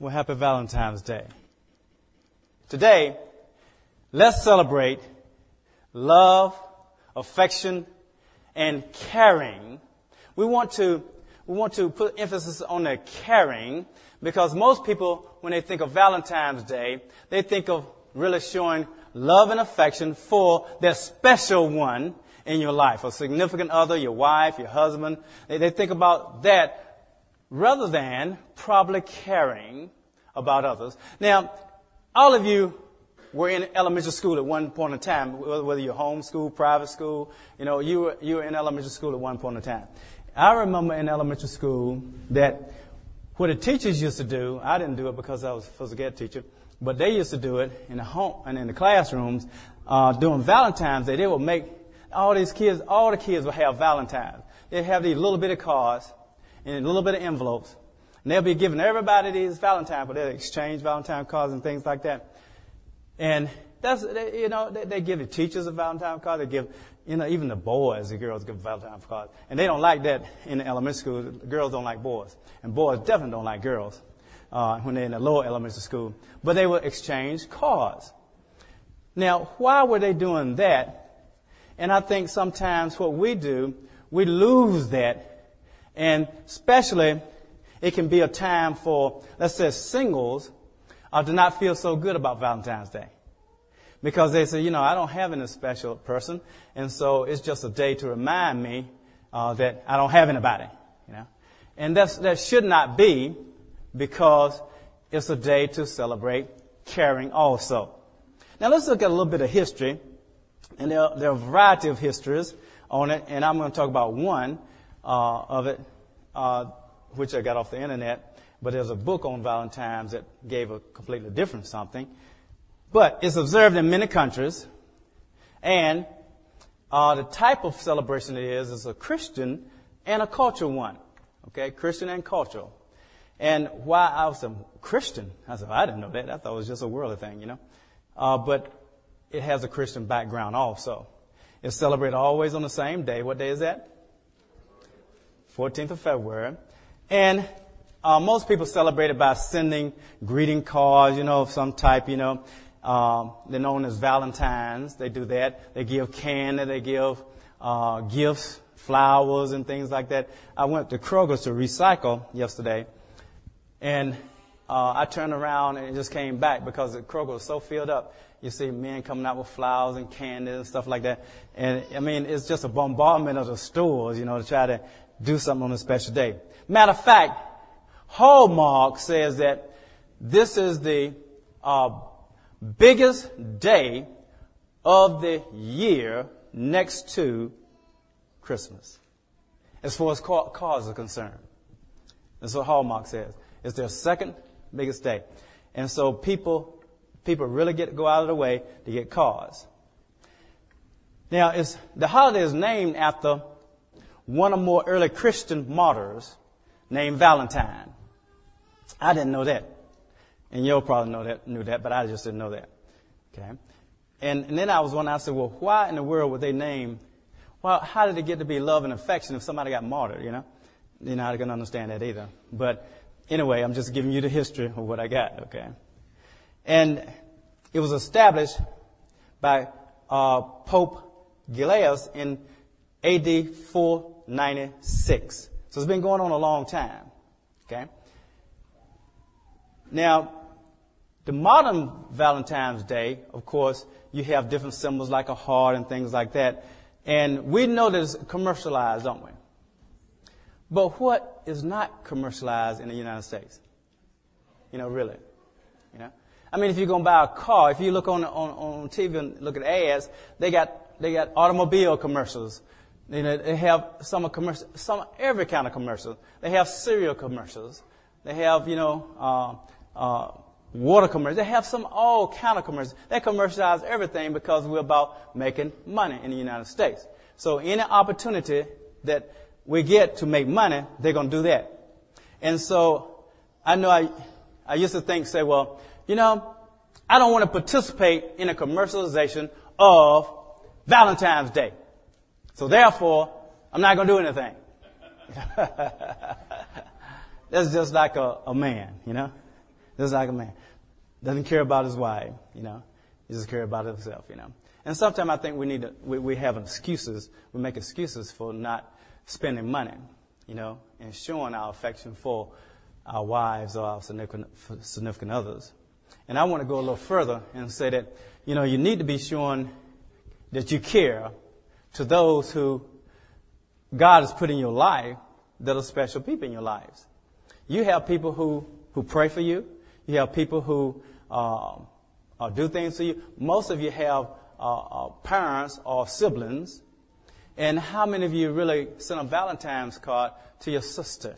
Well, happy Valentine's Day. Today, let's celebrate love, affection, and caring. We want to, we want to put emphasis on the caring because most people, when they think of Valentine's Day, they think of really showing love and affection for their special one in your life, a significant other, your wife, your husband. They, they think about that rather than probably caring about others. Now, all of you were in elementary school at one point in time, whether you're homeschool, private school, you know, you were, you were in elementary school at one point in time. I remember in elementary school that what the teachers used to do, I didn't do it because I was a physical ed teacher, but they used to do it in the home and in the classrooms uh, during Valentine's Day. They would make all these kids, all the kids would have Valentines. They'd have these little bitty cards in a little bit of envelopes. And they'll be giving everybody these Valentine, but they'll exchange Valentine cards and things like that. And that's, you know, they, they give the teachers a Valentine card. They give, you know, even the boys, the girls give Valentine cards. And they don't like that in the elementary school. The girls don't like boys. And boys definitely don't like girls, uh, when they're in the lower elementary school. But they will exchange cards. Now, why were they doing that? And I think sometimes what we do, we lose that and especially, it can be a time for, let's say, singles uh, to not feel so good about Valentine's Day. Because they say, you know, I don't have any special person, and so it's just a day to remind me uh, that I don't have anybody, you know. And that's, that should not be because it's a day to celebrate caring also. Now let's look at a little bit of history, and there, there are a variety of histories on it, and I'm going to talk about one uh, of it, uh, which I got off the internet. But there's a book on Valentine's that gave a completely different something. But it's observed in many countries, and uh, the type of celebration it is is a Christian and a cultural one. Okay, Christian and cultural. And why I was a Christian, I said I didn't know that. I thought it was just a worldly thing, you know. Uh, but it has a Christian background also. It's celebrated always on the same day. What day is that? 14th of February. And uh, most people celebrate it by sending greeting cards, you know, of some type, you know. Um, they're known as Valentines. They do that. They give candy. They give uh, gifts, flowers, and things like that. I went to Kroger's to recycle yesterday, and uh, I turned around and just came back because the Kroger was so filled up. You see men coming out with flowers and candy and stuff like that. And I mean, it's just a bombardment of the stores, you know, to try to do something on a special day. Matter of fact, Hallmark says that this is the uh, biggest day of the year next to Christmas, as far as cars are concerned. That's what Hallmark says. It's their second biggest day. And so people, people really get to go out of the way to get cars. Now, the holiday is named after one or more early Christian martyrs named Valentine. I didn't know that. And you'll probably know that, knew that, but I just didn't know that. Okay. And, and then I was wondering, I said, well, why in the world would they name, well, how did it get to be love and affection if somebody got martyred, you know? You're not going to understand that either. But anyway, I'm just giving you the history of what I got, okay? And it was established by uh, Pope Gelasius in AD 4 96. So it's been going on a long time. Okay? Now, the modern Valentine's Day, of course, you have different symbols like a heart and things like that. And we know that it's commercialized, don't we? But what is not commercialized in the United States? You know, really. You know? I mean, if you're going to buy a car, if you look on, on, on TV and look at ads, they got, they got automobile commercials. You know, they have some commercial, some every kind of commercial. They have cereal commercials. They have, you know, uh, uh, water commercials. They have some all kind of commercials. They commercialize everything because we're about making money in the United States. So any opportunity that we get to make money, they're going to do that. And so I know I, I used to think, say, well, you know, I don't want to participate in a commercialization of Valentine's Day. So therefore, I'm not going to do anything. That's just like a, a man, you know? Just like a man. Doesn't care about his wife, you know. He just cares about himself, you know. And sometimes I think we need to, we, we have excuses, we make excuses for not spending money, you know, and showing our affection for our wives or our significant, significant others. And I want to go a little further and say that, you know, you need to be showing that you care to those who God has put in your life that are special people in your lives. You have people who, who pray for you. You have people who uh, uh, do things for you. Most of you have uh, uh, parents or siblings. And how many of you really sent a Valentine's card to your sister,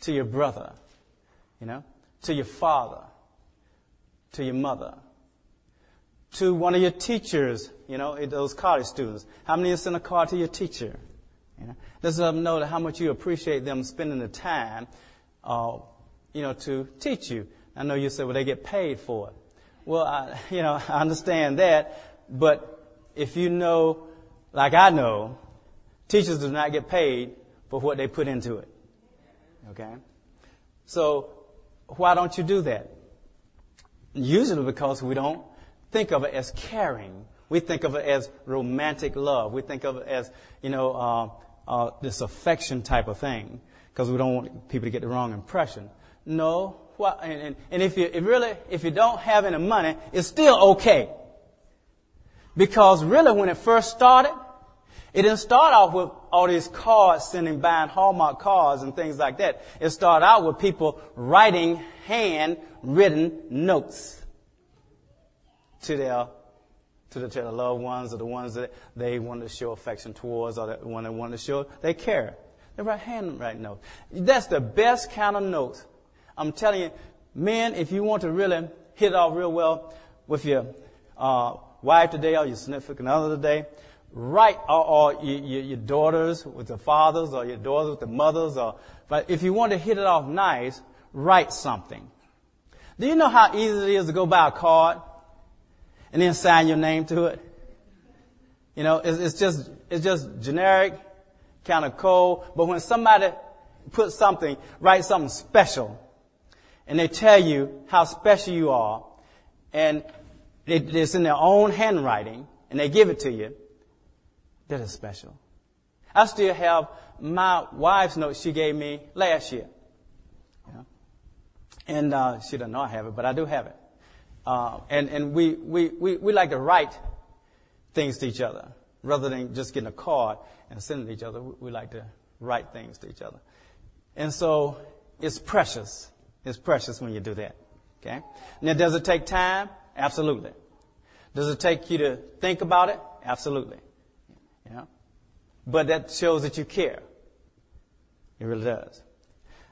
to your brother, you know, to your father, to your mother, to one of your teachers, you know, those college students? How many of you sent a card to your teacher? You know, let them know how much you appreciate them spending the time, uh, you know, to teach you. I know you said, well, they get paid for it. Well, I, you know, I understand that, but if you know, like I know, teachers do not get paid for what they put into it. Okay? So, why don't you do that? Usually because we don't think of it as caring. We think of it as romantic love. We think of it as, you know, uh, uh, this affection type of thing because we don't want people to get the wrong impression. No. Well, and, and, and if you if really, if you don't have any money, it's still okay. Because really, when it first started, it didn't start off with all these cards sending buying Hallmark cards and things like that. It started out with people writing hand-written notes to their to the, to loved ones or the ones that they want to show affection towards or the one they want to show they care. They write handwriting notes. That's the best kind of note. I'm telling you, men, if you want to really hit it off real well with your uh, wife today or your significant other today, write or, or your, your, daughters with the fathers or your daughters with the mothers or but if you want to hit it off nice, write something. Do you know how easy it is to go buy a card and then sign your name to it. You know, it's, it's just, it's just generic, kind of cold. But when somebody puts something, writes something special, and they tell you how special you are, and it, it's in their own handwriting, and they give it to you, that is special. I still have my wife's note she gave me last year. And uh, she doesn't know I have it, but I do have it. Uh, and and we, we, we, we like to write things to each other rather than just getting a card and sending to each other. We like to write things to each other. And so it's precious. It's precious when you do that. Okay? Now, does it take time? Absolutely. Does it take you to think about it? Absolutely. You know? But that shows that you care. It really does.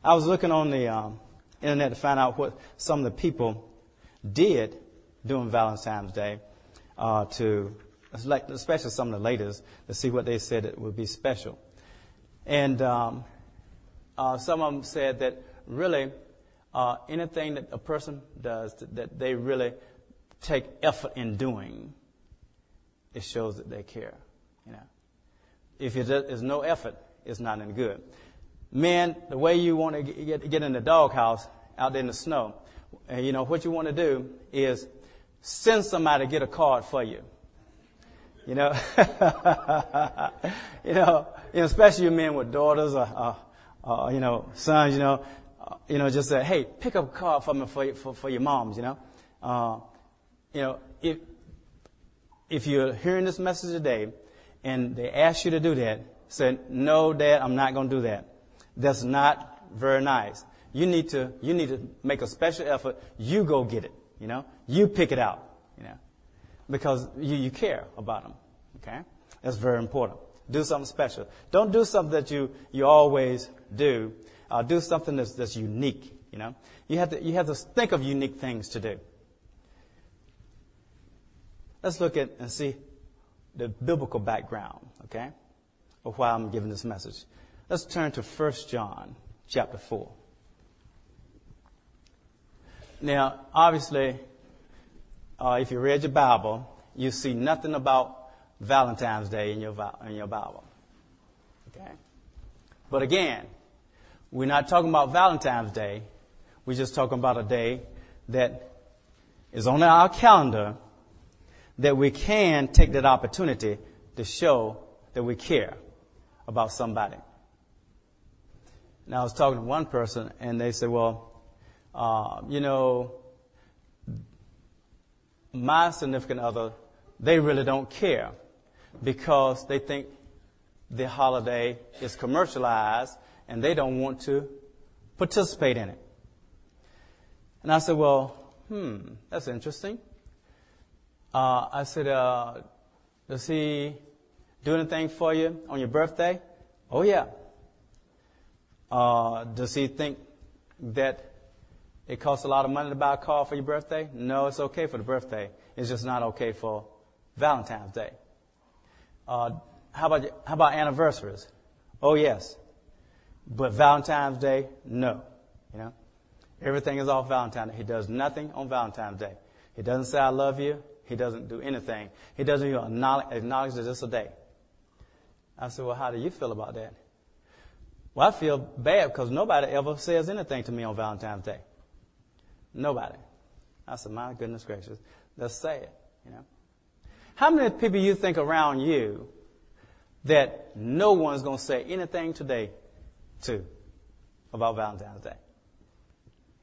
I was looking on the um, internet to find out what some of the people did during Valentine's Day uh, to, especially some of the ladies, to see what they said it would be special. And um, uh, some of them said that really uh, anything that a person does that they really take effort in doing, it shows that they care. You know, if there's no effort, it's not any good. Men, the way you want to get, get in the doghouse out there in the snow, and you know, what you want to do is send somebody to get a card for you. You know, you know, especially you men with daughters or, or, or you know, sons, you know, uh, you know, just say, hey, pick up a card for me for, for, for your moms, you know. Uh, you know, if, if you're hearing this message today and they ask you to do that, say, no, dad, I'm not going to do that. That's not very nice. You need to, you need to make a special effort. You go get it. You know, you pick it out. You know, because you, you care about them. Okay, that's very important. Do something special. Don't do something that you you always do. Uh, do something that's that's unique. You know, you have to you have to think of unique things to do. Let's look at and see the biblical background. Okay, of why I'm giving this message. Let's turn to 1 John chapter 4. Now, obviously, uh, if you read your Bible, you see nothing about Valentine's Day in your, in your Bible. Okay? But again, we're not talking about Valentine's Day. We're just talking about a day that is on our calendar that we can take that opportunity to show that we care about somebody. Now, I was talking to one person, and they said, Well, uh, you know, my significant other, they really don't care because they think the holiday is commercialized and they don't want to participate in it. And I said, Well, hmm, that's interesting. Uh, I said, uh, Does he do anything for you on your birthday? Oh, yeah. Uh, does he think that it costs a lot of money to buy a car for your birthday? No, it's okay for the birthday. It's just not okay for Valentine's Day. Uh, how about how about anniversaries? Oh yes, but Valentine's Day, no. You know, everything is off Valentine's Day. He does nothing on Valentine's Day. He doesn't say I love you. He doesn't do anything. He doesn't even acknowledge, acknowledge that it's a day. I said, well, how do you feel about that? Well, I feel bad because nobody ever says anything to me on Valentine's Day. Nobody. I said, my goodness gracious, that's sad, you know. How many people you think around you that no one's going to say anything today to about Valentine's Day?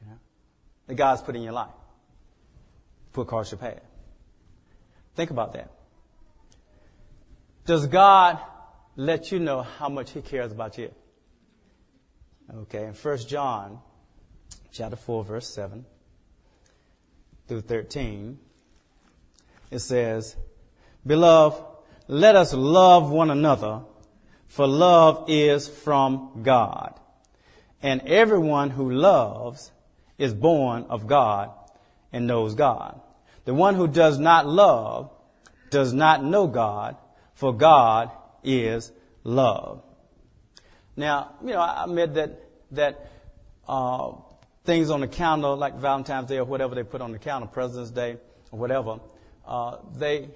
You know? That God's put in your life. Put across your path. Think about that. Does God let you know how much He cares about you? Okay, in 1 John chapter 4, verse 7 through 13, it says, Beloved, let us love one another, for love is from God. And everyone who loves is born of God and knows God. The one who does not love does not know God, for God is love. Now, you know, I admit that that uh, things on the calendar, like Valentine's Day or whatever they put on the calendar, President's Day or whatever, uh, they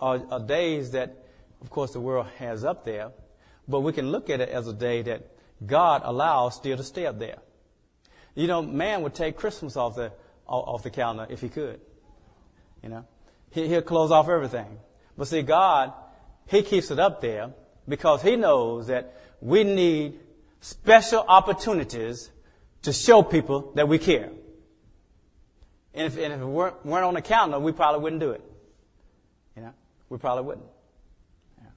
are, are days that, of course, the world has up there. But we can look at it as a day that God allows still to stay up there. You know, man would take Christmas off the off the calendar if he could. You know, he, he'll close off everything. But see, God, He keeps it up there because He knows that we need special opportunities to show people that we care. And if, and if it weren't, weren't on the calendar, we probably wouldn't do it. You know, we probably wouldn't. Yeah.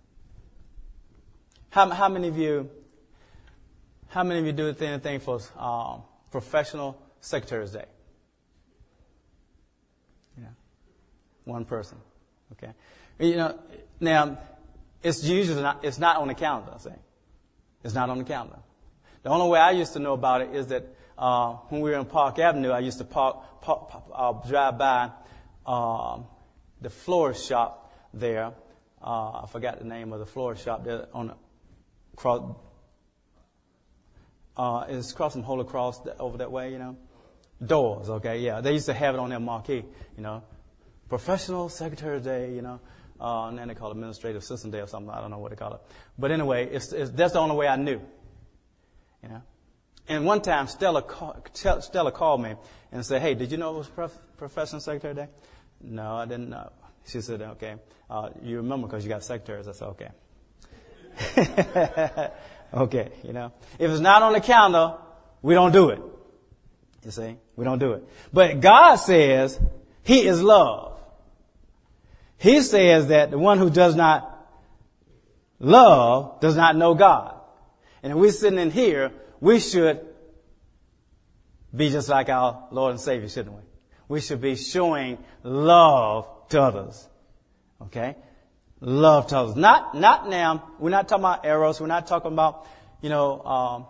How, how many of you, how many of you do anything for um, Professional Secretary's Day? Yeah, one person. Okay, you know now it's usually not, it's not on the calendar. I say, it's not on the calendar. The only way I used to know about it is that uh, when we were in Park Avenue, I used to park, park, park uh, drive by uh, the florist shop there. Uh, I forgot the name of the florist shop there on the cross. Uh, it's Holy Cross over that way, you know. Doors, okay, yeah. They used to have it on their marquee, you know. Professional Secretary Day, you know. Uh, and then they call it Administrative Assistant Day or something. I don't know what they call it. But anyway, it's, it's, that's the only way I knew. You know? And one time, Stella, call, Stella called me and said, Hey, did you know it was prof- Professional Secretary Day? No, I didn't know. She said, Okay. Uh, you remember because you got secretaries. I said, Okay. okay, you know. If it's not on the calendar, we don't do it. You see? We don't do it. But God says He is love. He says that the one who does not love does not know God. And if we're sitting in here, we should be just like our Lord and Savior, shouldn't we? We should be showing love to others. Okay? Love to others. Not, not now. We're not talking about eros. We're not talking about, you know, um,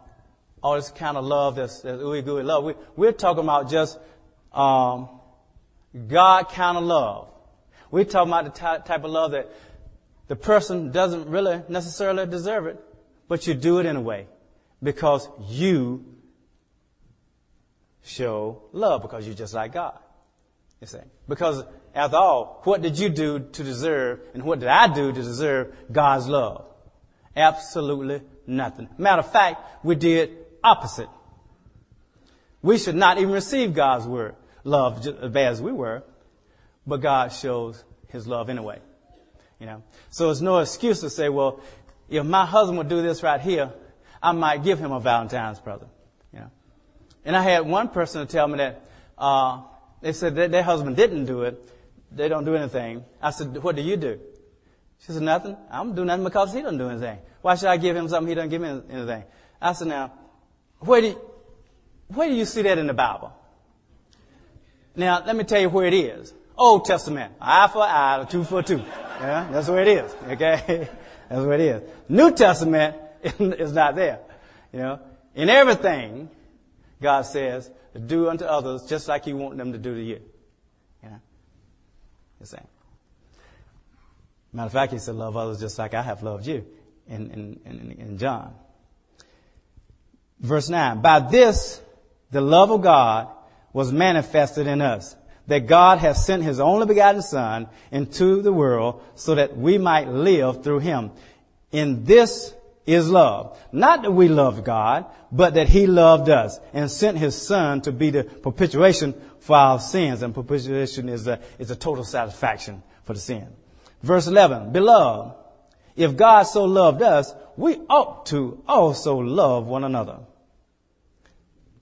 all this kind of love that's, that's ooey gooey love. We, we're talking about just, um, God kind of love. We're talking about the type of love that the person doesn't really necessarily deserve it, but you do it in a way because you show love because you're just like God. You see? Because after all, what did you do to deserve and what did I do to deserve God's love? Absolutely nothing. Matter of fact, we did opposite. We should not even receive God's word. love just as uh, bad as we were, but God shows his love anyway. You know, so it's no excuse to say, well, if my husband would do this right here, I might give him a Valentine's present. You know, and I had one person to tell me that uh, they said that their husband didn't do it. They don't do anything. I said, what do you do? She said, nothing. I don't do nothing because he doesn't do anything. Why should I give him something he doesn't give me anything? I said, now, where do you, where do you see that in the Bible? Now, let me tell you where it is. Old Testament, eye for eye, two for two. Yeah, that's where it is. Okay, that's what it is. New Testament is not there. You know, in everything, God says, do unto others just like you want them to do to you. You know, the same. Matter of fact, He said, love others just like I have loved you in, in, in, in John. Verse 9. By this, the love of God was manifested in us that God has sent his only begotten son into the world so that we might live through him. In this is love. Not that we loved God, but that he loved us and sent his son to be the propitiation for our sins. And propitiation is a, is a total satisfaction for the sin. Verse 11, beloved, if God so loved us, we ought to also love one another.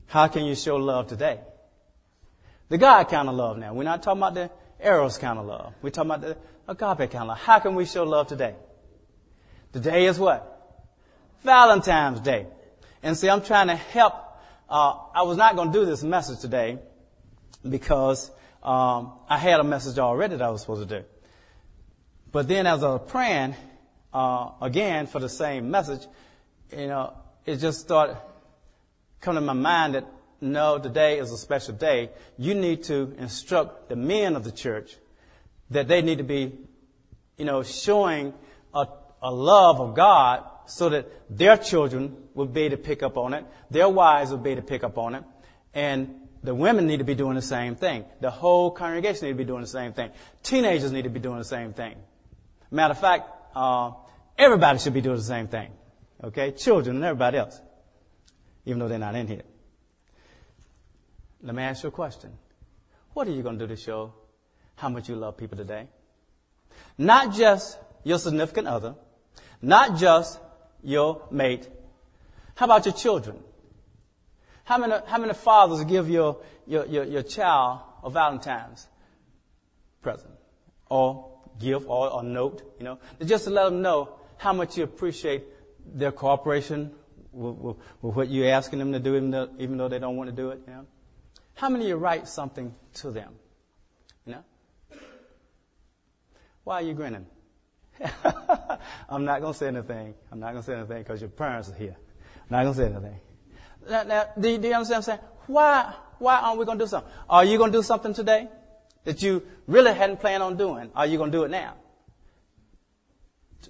How can you show love today? The God kind of love now. We're not talking about the Eros kind of love. We're talking about the agape kind of love. How can we show love today? Today is what? Valentine's Day. And see, I'm trying to help. Uh, I was not going to do this message today because um, I had a message already that I was supposed to do. But then as I was praying uh, again for the same message, you know, it just started coming to my mind that no, today is a special day. You need to instruct the men of the church that they need to be, you know, showing a, a love of God so that their children will be able to pick up on it, their wives will be able to pick up on it, and the women need to be doing the same thing. The whole congregation need to be doing the same thing. Teenagers need to be doing the same thing. Matter of fact, uh, everybody should be doing the same thing. Okay? Children and everybody else. Even though they're not in here. Let me ask you a question. What are you going to do to show how much you love people today? Not just your significant other, not just your mate. How about your children? How many, how many fathers give your, your, your, your child a Valentine's present or gift or a note, you know, just to let them know how much you appreciate their cooperation with, with, with what you're asking them to do, even though, even though they don't want to do it, you know? How many you write something to them? You know? Why are you grinning? I'm not going to say anything. I'm not going to say anything because your parents are here. I'm not going to say anything. Now, now do, you, do, you understand what I'm saying? Why, why aren't we going to do something? Are you going to do something today that you really hadn't planned on doing? Are you going to do it now?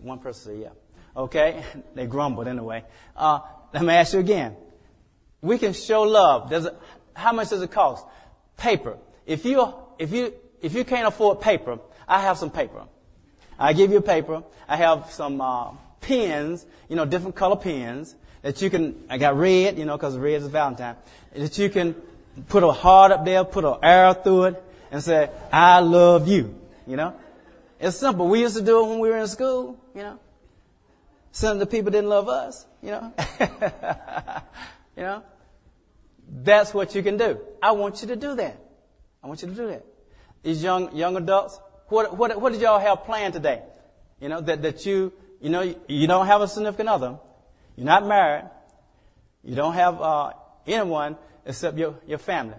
One person said, yeah. Okay. they grumbled anyway. Uh, let me ask you again. We can show love. There's a, how much does it cost? Paper. If you, if you, if you can't afford paper, I have some paper. I give you paper. I have some, uh, pens, you know, different color pens that you can, I got red, you know, cause red is Valentine, that you can put a heart up there, put an arrow through it, and say, I love you, you know? It's simple. We used to do it when we were in school, you know? Some of the people didn't love us, you know? you know? That's what you can do. I want you to do that. I want you to do that. These young, young adults, what, what, what did y'all have planned today? You know, that, that you, you know, you don't have a significant other. You're not married. You don't have, uh, anyone except your, your family.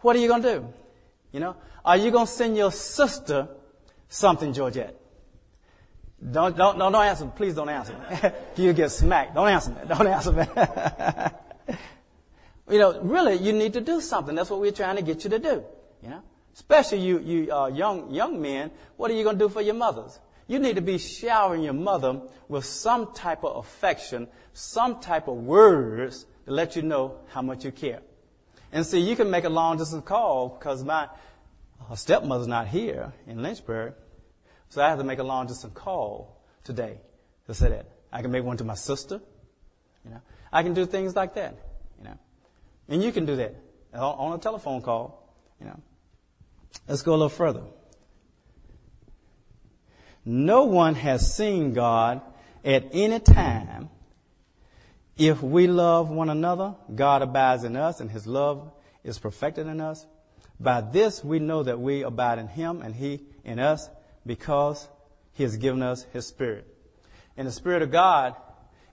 What are you going to do? You know, are you going to send your sister something, Georgette? Don't, don't, don't, don't answer. Please don't answer. you get smacked. Don't answer that. Don't answer that. You know, really, you need to do something. That's what we're trying to get you to do. You know, especially you, you uh, young young men. What are you going to do for your mothers? You need to be showering your mother with some type of affection, some type of words to let you know how much you care. And see, you can make a long distance call because my uh, stepmother's not here in Lynchburg, so I have to make a long distance call today to say that. I can make one to my sister. You know, I can do things like that. And you can do that on a telephone call. You know. Let's go a little further. No one has seen God at any time. If we love one another, God abides in us and his love is perfected in us. By this we know that we abide in him and he in us because he has given us his spirit. And the spirit of God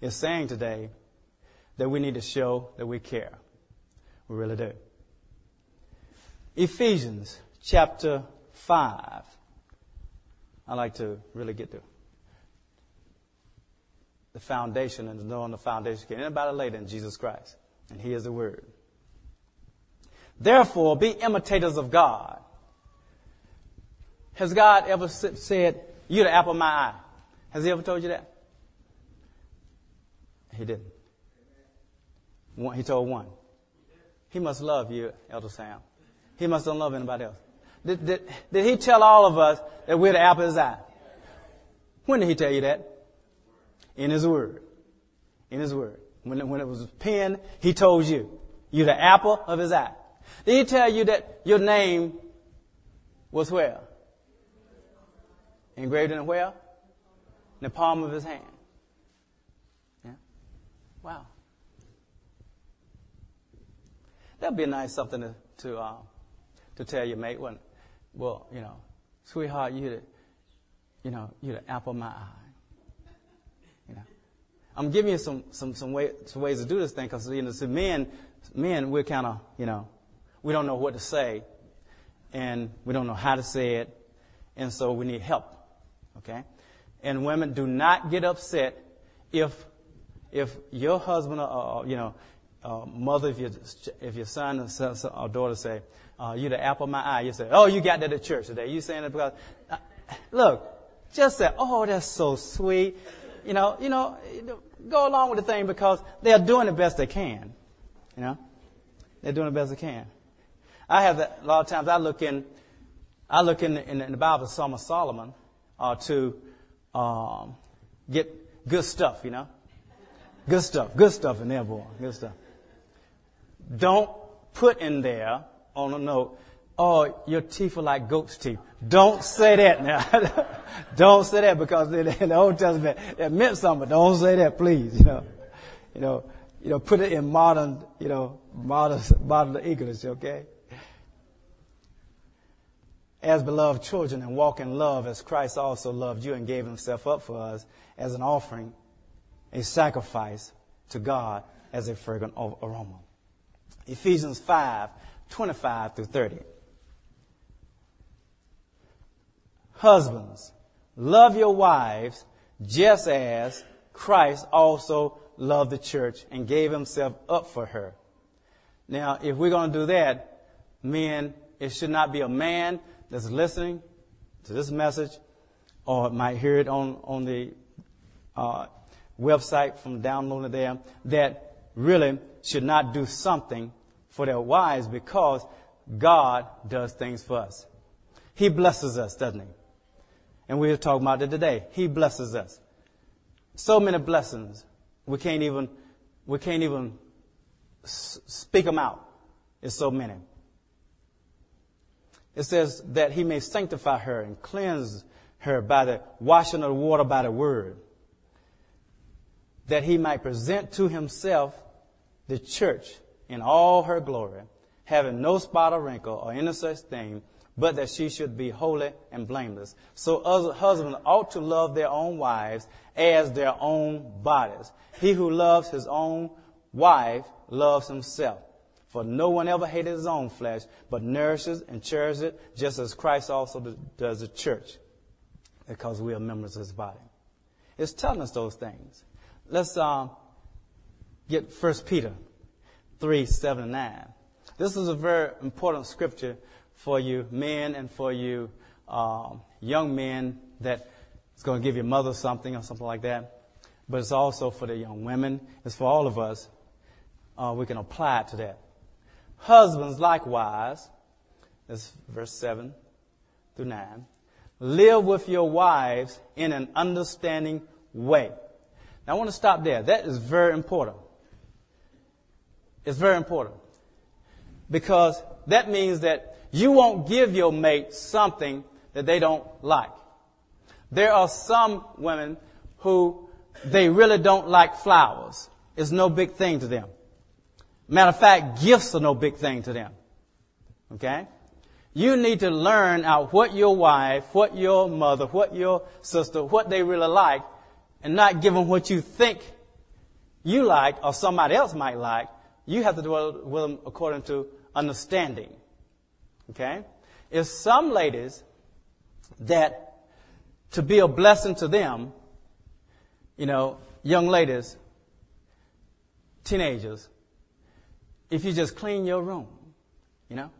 is saying today that we need to show that we care. We really do. Ephesians chapter 5. I like to really get to the foundation and knowing the foundation. Can anybody later than Jesus Christ? And He is the Word. Therefore, be imitators of God. Has God ever said, You're the apple of my eye? Has He ever told you that? He didn't. He told one. He must love you, Elder Sam. He must don't love anybody else. Did, did, did he tell all of us that we're the apple of his eye? When did he tell you that? In his word. In his word. When, when it was penned, he told you, you're the apple of his eye. Did he tell you that your name was where? Engraved in where? In the palm of his hand. Yeah. Wow. That'd be a nice something to to, uh, to tell your mate when, well, you know, sweetheart, you the, you know, you're the apple of my eye. You know, I'm giving you some some some, way, some ways to do this thing because you know, so men men we're kind of you know we don't know what to say, and we don't know how to say it, and so we need help. Okay, and women do not get upset if if your husband or you know uh, mother, if your, if your son or daughter say, uh, you're the apple of my eye, you say, oh, you got that at church today. You saying that because, uh, look, just say, oh, that's so sweet. You know, you know, go along with the thing because they're doing the best they can. You know, they're doing the best they can. I have that, a lot of times I look in, I look in the, in the Bible, Psalm of Solomon, uh, to um, get good stuff, you know. Good stuff, good stuff in there, boy, good stuff. Don't put in there on a note, oh, your teeth are like goat's teeth. Don't say that now. don't say that because in the Old Testament it meant something, don't say that, please. You know, you know, you know, put it in modern, you know, modern, modern English, okay? As beloved children and walk in love as Christ also loved you and gave himself up for us as an offering, a sacrifice to God as a fragrant aroma. Ephesians 5 25 through 30. Husbands, love your wives just as Christ also loved the church and gave himself up for her. Now, if we're going to do that, men, it should not be a man that's listening to this message or might hear it on, on the uh, website from downloading there that really should not do something for their wives because God does things for us. He blesses us, doesn't he? And we are talking about it today. He blesses us. So many blessings. We can't even, we can't even speak them out. It's so many. It says that he may sanctify her and cleanse her by the washing of the water by the word. That he might present to himself the church in all her glory, having no spot or wrinkle or any such thing, but that she should be holy and blameless. So husbands ought to love their own wives as their own bodies. He who loves his own wife loves himself. For no one ever hated his own flesh, but nourishes and cherishes it, just as Christ also does the church, because we are members of his body. It's telling us those things. Let's uh, get First Peter 3, 7, and 9. This is a very important scripture for you men and for you um, young men that is going to give your mother something or something like that. But it's also for the young women. It's for all of us. Uh, we can apply it to that. Husbands likewise, this verse 7 through 9, live with your wives in an understanding way. Now I want to stop there. That is very important. It's very important. Because that means that You won't give your mate something that they don't like. There are some women who they really don't like flowers. It's no big thing to them. Matter of fact, gifts are no big thing to them. Okay? You need to learn out what your wife, what your mother, what your sister, what they really like, and not give them what you think you like or somebody else might like. You have to it with them according to understanding. Okay? If some ladies that to be a blessing to them, you know, young ladies, teenagers, if you just clean your room, you know,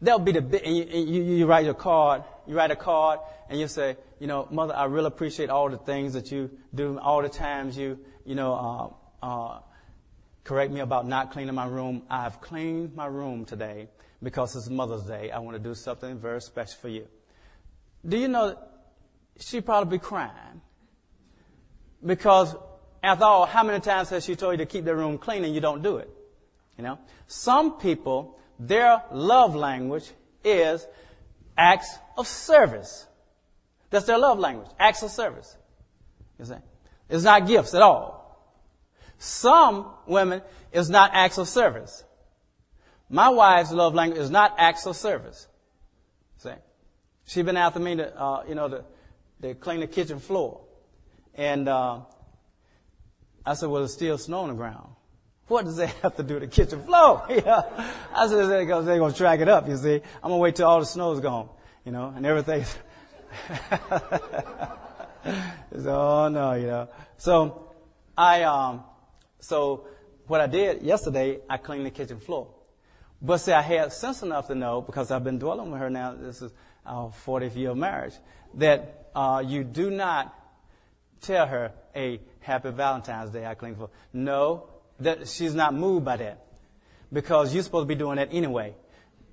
That'll be the big, and you, you, you write your card, you write a card, and you say, you know, mother, I really appreciate all the things that you do, all the times you, you know, uh, uh, correct me about not cleaning my room. I've cleaned my room today because it's Mother's Day. I want to do something very special for you. Do you know she'd probably be crying? Because after all, how many times has she told you to keep the room clean and you don't do it? You know? Some people their love language is acts of service. That's their love language, acts of service. You see? It's not gifts at all. Some women is not acts of service. My wife's love language is not acts of service. See? She's been after me to, uh, you know, to, to clean the kitchen floor. And, uh, I said, well, it's still snow on the ground. What does that have to do with the kitchen floor? yeah. I said, they're going to track it up, you see. I'm going to wait till all the snow's gone, you know, and everything's. so, oh no, you know. So, I, um, so what I did yesterday, I cleaned the kitchen floor. But see, I had sense enough to know, because I've been dwelling with her now, this is our 40th year of marriage, that, uh, you do not tell her, a happy Valentine's Day, I clean the floor. No, that she's not moved by that. Because you're supposed to be doing that anyway.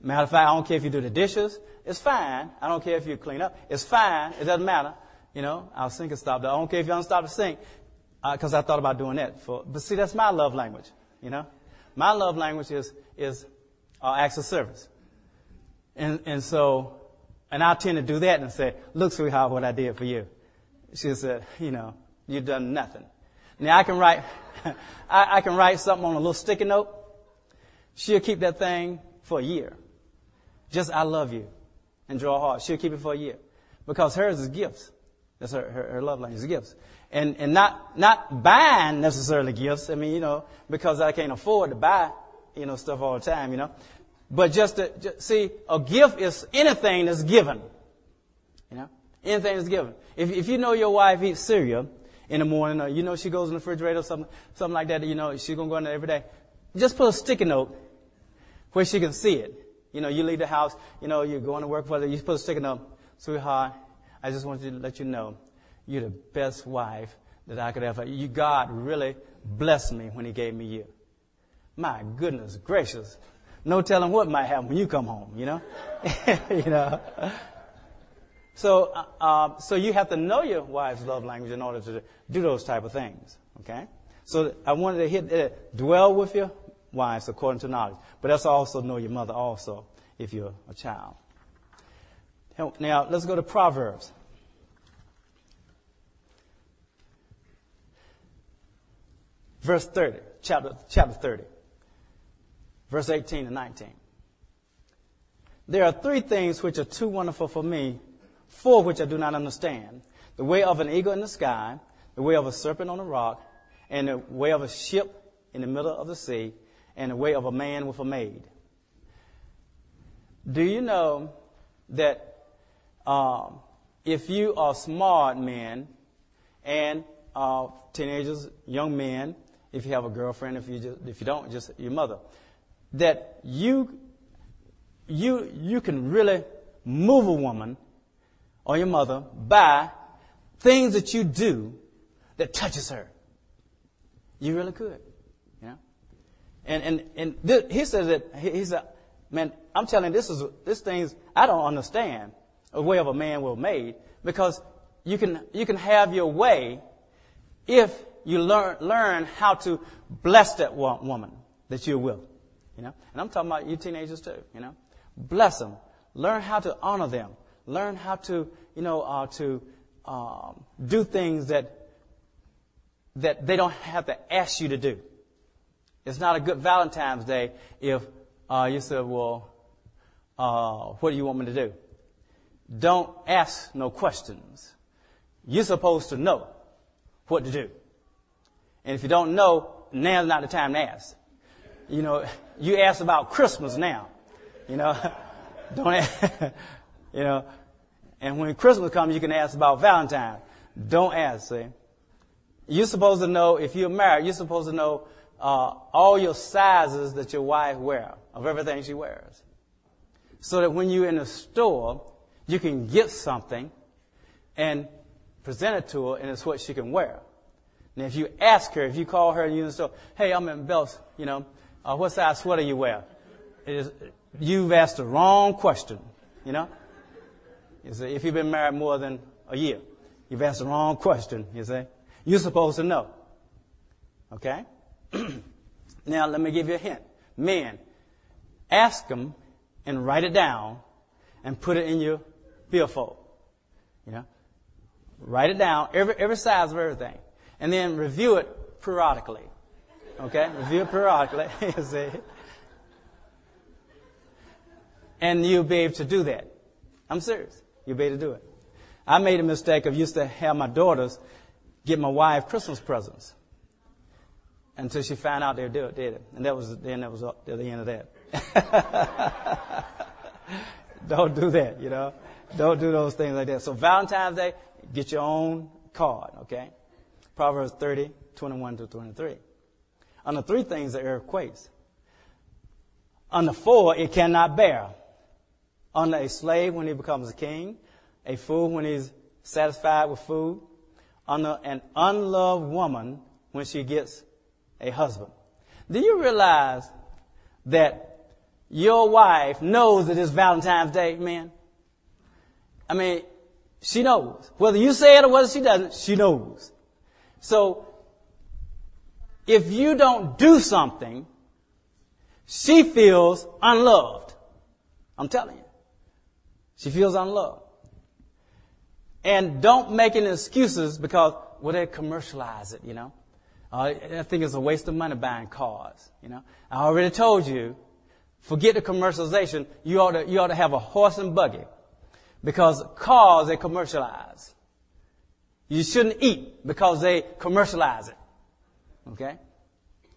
Matter of fact, I don't care if you do the dishes. It's fine. I don't care if you clean up. It's fine. It doesn't matter. You know, our sink is stopped. I don't care if you unstop the sink. Because uh, I thought about doing that. For, but see, that's my love language. You know, my love language is is uh, acts of service. And and so, and I tend to do that and say, "Look, sweetheart, what I did for you." She said, "You know, you've done nothing." Now I can write, I, I can write something on a little sticky note. She'll keep that thing for a year. Just I love you and draw a heart. She'll keep it for a year because hers is gifts. That's her, her, her love language is gifts. And, and not, not buying necessarily gifts. I mean, you know, because I can't afford to buy, you know, stuff all the time, you know. But just to, just, see, a gift is anything that's given. You know, anything that's given. If, if you know your wife eats cereal, in the morning, or you know she goes in the refrigerator or something, something like that, you know, she's gonna go in there every day. Just put a sticky note where she can see it. You know, you leave the house, you know, you're going to work for you put a sticky note, sweetheart, I just want to let you know you're the best wife that I could ever. You, God really blessed me when He gave me you. My goodness gracious. No telling what might happen when you come home, you know? you know? So, uh, uh, so you have to know your wife's love language in order to do those type of things. Okay? So I wanted to hit uh, dwell with your wives according to knowledge, but that's also know your mother also if you're a child. Now let's go to Proverbs. Verse 30, chapter, chapter 30, verse 18 and 19. There are three things which are too wonderful for me four which I do not understand. The way of an eagle in the sky, the way of a serpent on a rock, and the way of a ship in the middle of the sea, and the way of a man with a maid. Do you know that um, if you are smart men and uh, teenagers, young men, if you have a girlfriend, if you just, if you don't, just your mother, that you you you can really move a woman or your mother by things that you do that touches her. You really could, you know. And and and he says that he, he said, "Man, I'm telling you, this is this things I don't understand a way of a man will made because you can you can have your way if you learn learn how to bless that woman that you're with, you know. And I'm talking about you teenagers too, you know. Bless them, learn how to honor them. Learn how to, you know, uh, to um, do things that that they don't have to ask you to do. It's not a good Valentine's Day if uh, you say, "Well, uh, what do you want me to do?" Don't ask no questions. You're supposed to know what to do. And if you don't know, now's not the time to ask. You know, you ask about Christmas now. You know, don't ask, you know, and when Christmas comes, you can ask about Valentine. Don't ask, see. You're supposed to know, if you're married, you're supposed to know uh, all your sizes that your wife wears, of everything she wears. So that when you're in the store, you can get something and present it to her, and it's what she can wear. And if you ask her, if you call her and you're store, hey, I'm in Belk's, you know, uh, what size sweater you wear? You've asked the wrong question, you know? You see, if you've been married more than a year, you've asked the wrong question, you see? You're supposed to know. Okay? now, let me give you a hint. Men, ask them and write it down and put it in your billfold. You know? Write it down, every, every size of everything. And then review it periodically. Okay? Review it periodically. you see? And you'll be able to do that. I'm serious. You'll be able to do it. I made a mistake of used to have my daughters get my wife Christmas presents until she found out they did it, did it. And that was then that was the end of that. Don't do that, you know. Don't do those things like that. So Valentine's Day, get your own card, okay? Proverbs 30, 21 to 23. On the three things, the earthquakes. On the four, it cannot bear. On a slave when he becomes a king, a fool when he's satisfied with food, under an unloved woman when she gets a husband. Do you realize that your wife knows that it's Valentine's Day, man? I mean, she knows. Whether you say it or whether she doesn't, she knows. So, if you don't do something, she feels unloved. I'm telling you. She feels unloved. And don't make any excuses because, well, they commercialize it, you know. Uh, I think it's a waste of money buying cars, you know. I already told you, forget the commercialization. You ought to, you ought to have a horse and buggy because cars, they commercialize. You shouldn't eat because they commercialize it. Okay?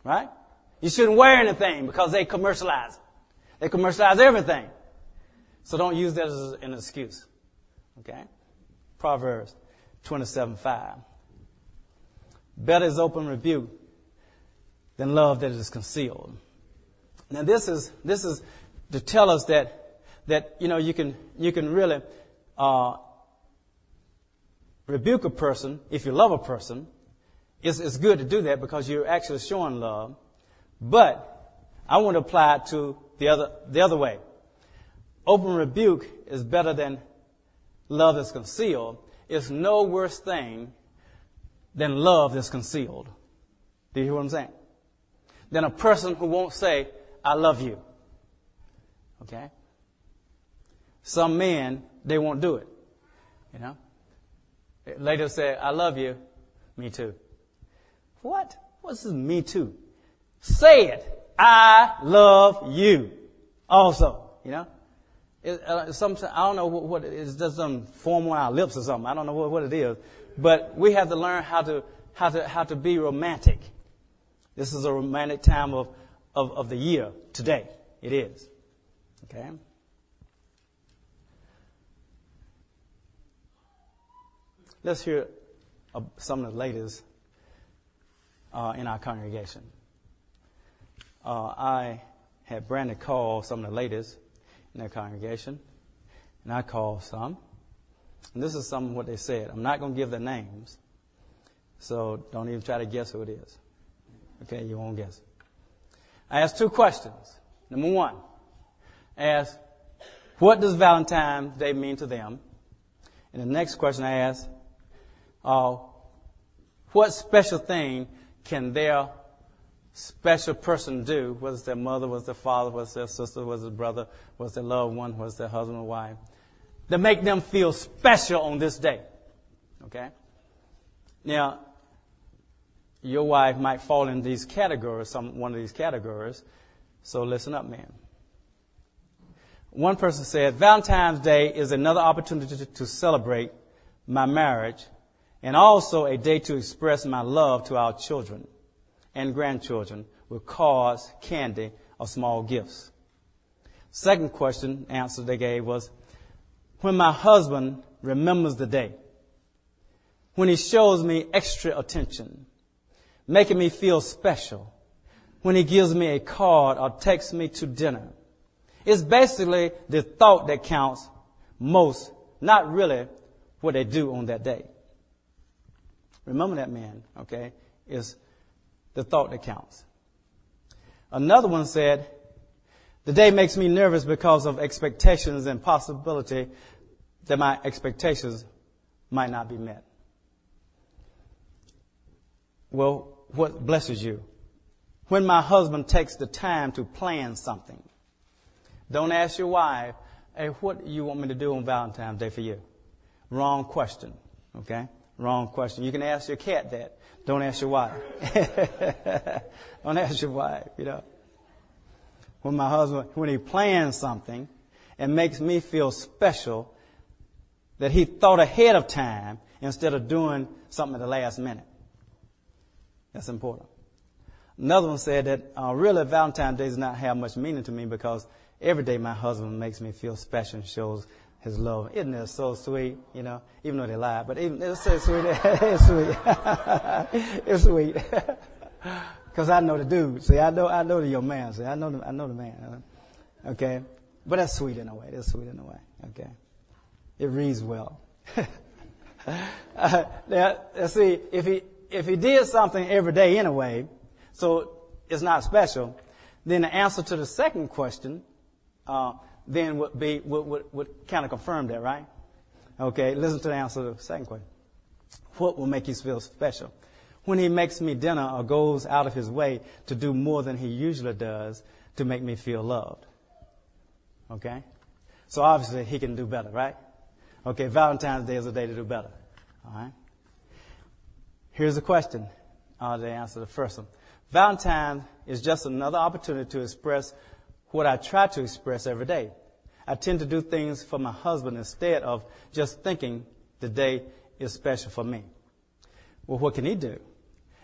Right? You shouldn't wear anything because they commercialize it. They commercialize everything. So don't use that as an excuse. Okay? Proverbs 27 5. Better is open rebuke than love that is concealed. Now this is, this is to tell us that, that, you know, you can, you can really, uh, rebuke a person if you love a person. It's, it's good to do that because you're actually showing love. But I want to apply it to the other, the other way. Open rebuke is better than love that's concealed It's no worse thing than love that's concealed. Do you hear what I'm saying? Than a person who won't say, I love you. Okay? Some men, they won't do it. You know? Later say, I love you. Me too. What? What's this me too? Say it. I love you. Also, you know? It, uh, some, I don't know what, what it is, just some form on our lips or something. I don't know what, what it is. But we have to learn how to, how to, how to be romantic. This is a romantic time of, of, of the year today. It is. Okay? Let's hear uh, some of the ladies uh, in our congregation. Uh, I had Brandon call some of the ladies in their congregation, and I called some. And this is some of what they said. I'm not going to give their names, so don't even try to guess who it is. Okay, you won't guess. I asked two questions. Number one, I asked, what does Valentine's Day mean to them? And the next question I asked, uh, what special thing can their special person do, it's their mother, was their father, was their sister, was their brother, was their loved one, was their husband or wife, that make them feel special on this day. Okay? Now, your wife might fall in these categories, some one of these categories. So listen up, man. One person said, Valentine's Day is another opportunity to, to celebrate my marriage and also a day to express my love to our children and grandchildren with cards, candy, or small gifts. Second question, answer they gave was, when my husband remembers the day, when he shows me extra attention, making me feel special, when he gives me a card or takes me to dinner. It's basically the thought that counts most, not really what they do on that day. Remember that man, okay? Is the thought that counts. Another one said, the day makes me nervous because of expectations and possibility that my expectations might not be met. Well, what blesses you? When my husband takes the time to plan something. Don't ask your wife, hey, what do you want me to do on Valentine's Day for you? Wrong question. Okay? Wrong question. You can ask your cat that. Don't ask your wife. Don't ask your wife, you know. When my husband, when he plans something and makes me feel special, that he thought ahead of time instead of doing something at the last minute. That's important. Another one said that uh, really Valentine's Day does not have much meaning to me because every day my husband makes me feel special and shows his love. Isn't it so sweet? You know, even though they lie, but even it's so sweet. it's sweet. it's sweet. Because I know the dude. See, I know I know the young man. See, I know the I know the man. Okay, but that's sweet in a way. That's sweet in a way. Okay, it reads well. uh, now, see, if he if he did something every day anyway, so it's not special, then the answer to the second question uh, then would be would, would, would kind of confirm that, right? Okay, listen to the answer to the second question. What will make you feel special? When he makes me dinner or goes out of his way to do more than he usually does to make me feel loved. Okay? So obviously he can do better, right? Okay, Valentine's Day is a day to do better. All right? Here's the question uh, to answer the first one. Valentine is just another opportunity to express what I try to express every day. I tend to do things for my husband instead of just thinking the day is special for me. Well, what can he do?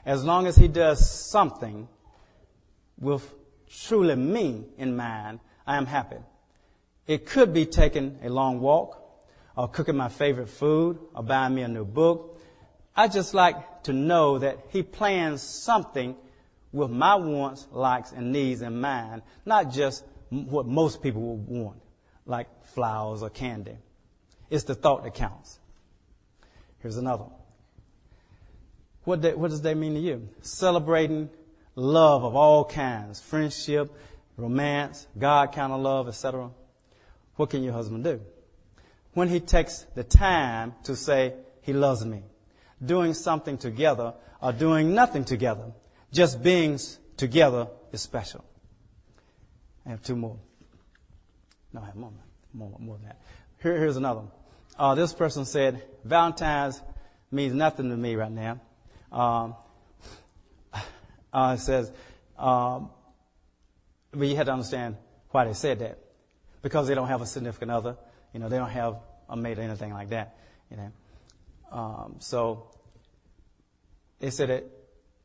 As long as he does something with truly me in mind, I am happy. It could be taking a long walk, or cooking my favorite food, or buying me a new book. I just like to know that he plans something with my wants, likes, and needs in mind, not just what most people would want, like flowers or candy. It's the thought that counts. Here's another one. What, they, what does that mean to you? Celebrating love of all kinds, friendship, romance, God kind of love, etc. What can your husband do? When he takes the time to say he loves me, doing something together or doing nothing together, just being together is special. I have two more. No, I have more, more, more than that. Here, here's another one. Uh, this person said, Valentine's means nothing to me right now. Um, uh, it says, um, but you have to understand why they said that. Because they don't have a significant other. You know, they don't have a mate or anything like that. You know. Um, so, they said it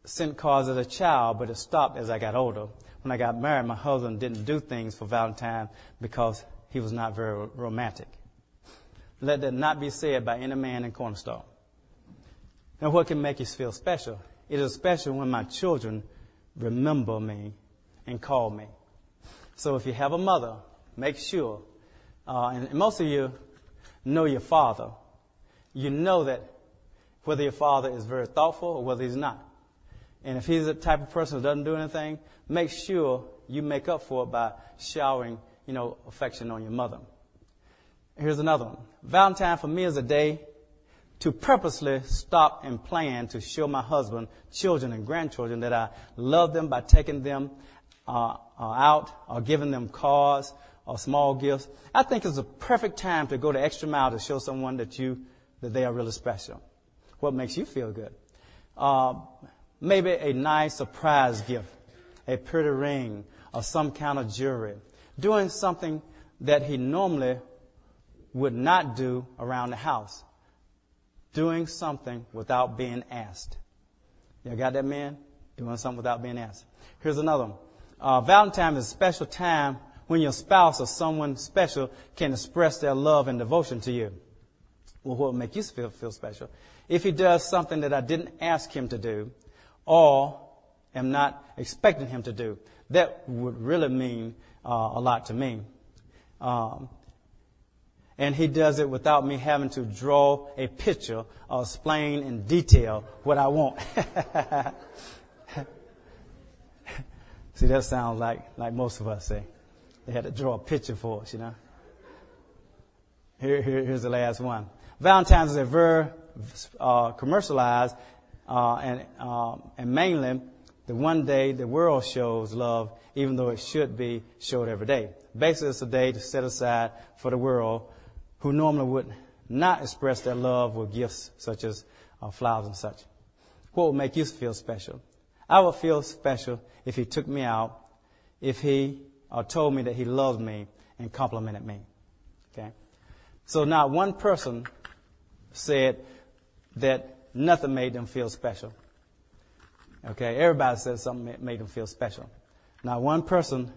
sent cards as a child, but it stopped as I got older. When I got married, my husband didn't do things for Valentine because he was not very romantic. Let that not be said by any man in Cornerstone. Now, what can make you feel special? It is special when my children remember me and call me. So if you have a mother, make sure, uh, and most of you know your father, you know that whether your father is very thoughtful or whether he's not. And if he's the type of person who doesn't do anything, make sure you make up for it by showering, you know, affection on your mother. Here's another one. Valentine for me is a day to purposely stop and plan to show my husband, children, and grandchildren that I love them by taking them uh, uh, out or giving them cards or small gifts. I think it's a perfect time to go the extra mile to show someone that you that they are really special. What makes you feel good? Uh, maybe a nice surprise gift, a pretty ring, or some kind of jewelry. Doing something that he normally would not do around the house. Doing something without being asked. You got that, man? Doing something without being asked. Here's another one. Uh, Valentine's is a special time when your spouse or someone special can express their love and devotion to you. Well, what will make you feel, feel special? If he does something that I didn't ask him to do or am not expecting him to do, that would really mean uh, a lot to me. Um, and he does it without me having to draw a picture or explain in detail what I want. See, that sounds like, like most of us say. They had to draw a picture for us, you know. Here, here, here's the last one. Valentine's is a very uh, commercialized uh, and, um, and mainly the one day the world shows love, even though it should be showed every day. Basically, it's a day to set aside for the world who normally would not express their love with gifts such as uh, flowers and such. What would make you feel special? I would feel special if he took me out, if he uh, told me that he loved me and complimented me. Okay? So not one person said that nothing made them feel special. Okay? Everybody said something made them feel special. Not one person,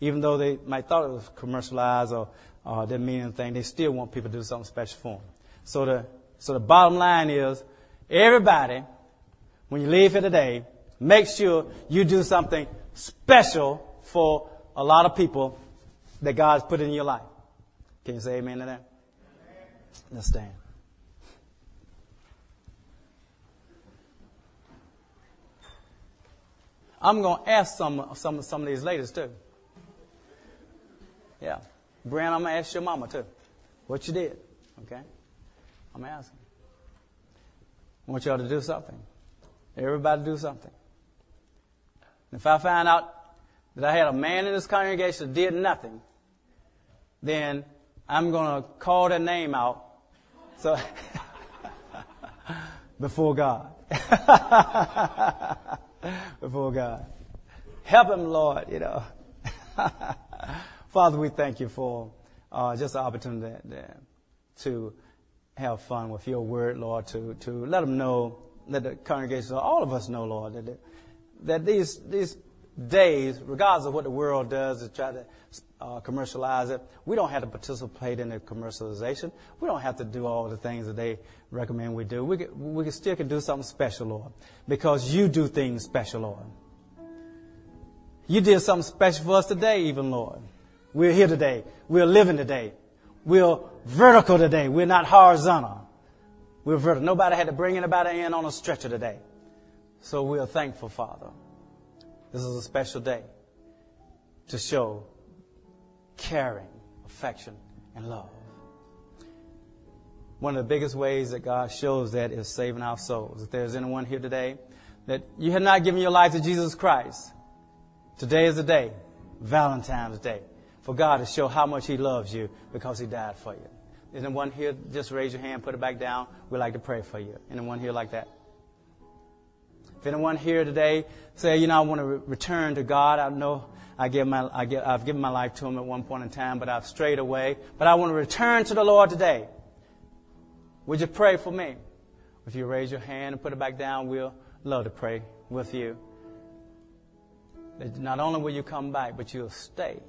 even though they might thought it was commercialized or uh, didn't mean anything, they still want people to do something special for them. So the, so the bottom line is, everybody, when you leave here today, make sure you do something special for a lot of people that God's put in your life. Can you say amen to that? Let's stand. I'm going to ask some, some, some of these ladies too. Yeah. Brian, I'm going to ask your mama too. What you did. Okay? I'm going to ask them. I want y'all to do something. Everybody do something. If I find out that I had a man in this congregation that did nothing, then I'm going to call their name out. So, before God. before God. Help him, Lord, you know. Father, we thank you for uh, just the opportunity to have fun with your word, Lord, to, to let them know, let the congregation, all of us know, Lord, that, that these, these days, regardless of what the world does to try to uh, commercialize it, we don't have to participate in the commercialization. We don't have to do all the things that they recommend we do. We, can, we can still can do something special, Lord, because you do things special, Lord. You did something special for us today, even, Lord. We're here today. We're living today. We're vertical today. We're not horizontal. We're vertical. Nobody had to bring anybody in on a stretcher today. So we're thankful, Father. This is a special day to show caring, affection, and love. One of the biggest ways that God shows that is saving our souls. If there's anyone here today that you have not given your life to Jesus Christ, today is the day, Valentine's Day, for God to show how much He loves you because He died for you. Is anyone here? Just raise your hand, put it back down. We'd like to pray for you. Anyone here like that? If anyone here today say, you know, I want to re- return to God, I know I give my, I give, I've given my life to Him at one point in time, but I've strayed away. But I want to return to the Lord today. Would you pray for me? If you raise your hand and put it back down, we'll love to pray with you. That not only will you come back, but you'll stay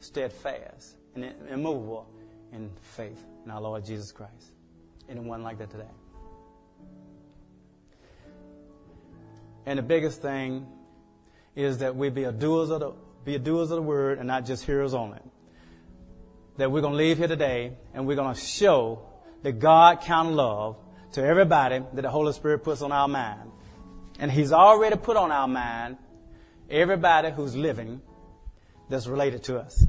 steadfast and immovable in faith in our Lord Jesus Christ. Anyone like that today? And the biggest thing is that we be a doers of the, be a doers of the word and not just hearers only. That we're going to leave here today and we're going to show the God of love to everybody that the Holy Spirit puts on our mind. And He's already put on our mind everybody who's living that's related to us.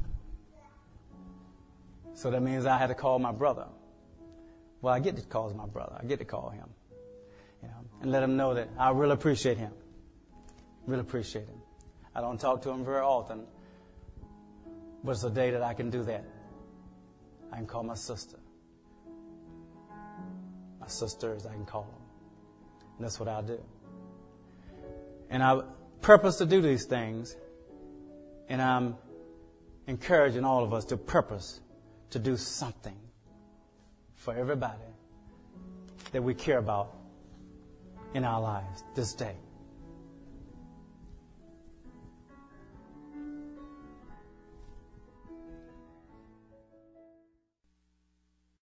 So that means I had to call my brother, Well, I get to call my brother. I get to call him. And let him know that I really appreciate him. Really appreciate him. I don't talk to him very often, but it's a day that I can do that. I can call my sister. My sisters, I can call them. And that's what I do. And I purpose to do these things, and I'm encouraging all of us to purpose to do something for everybody that we care about in our lives this day.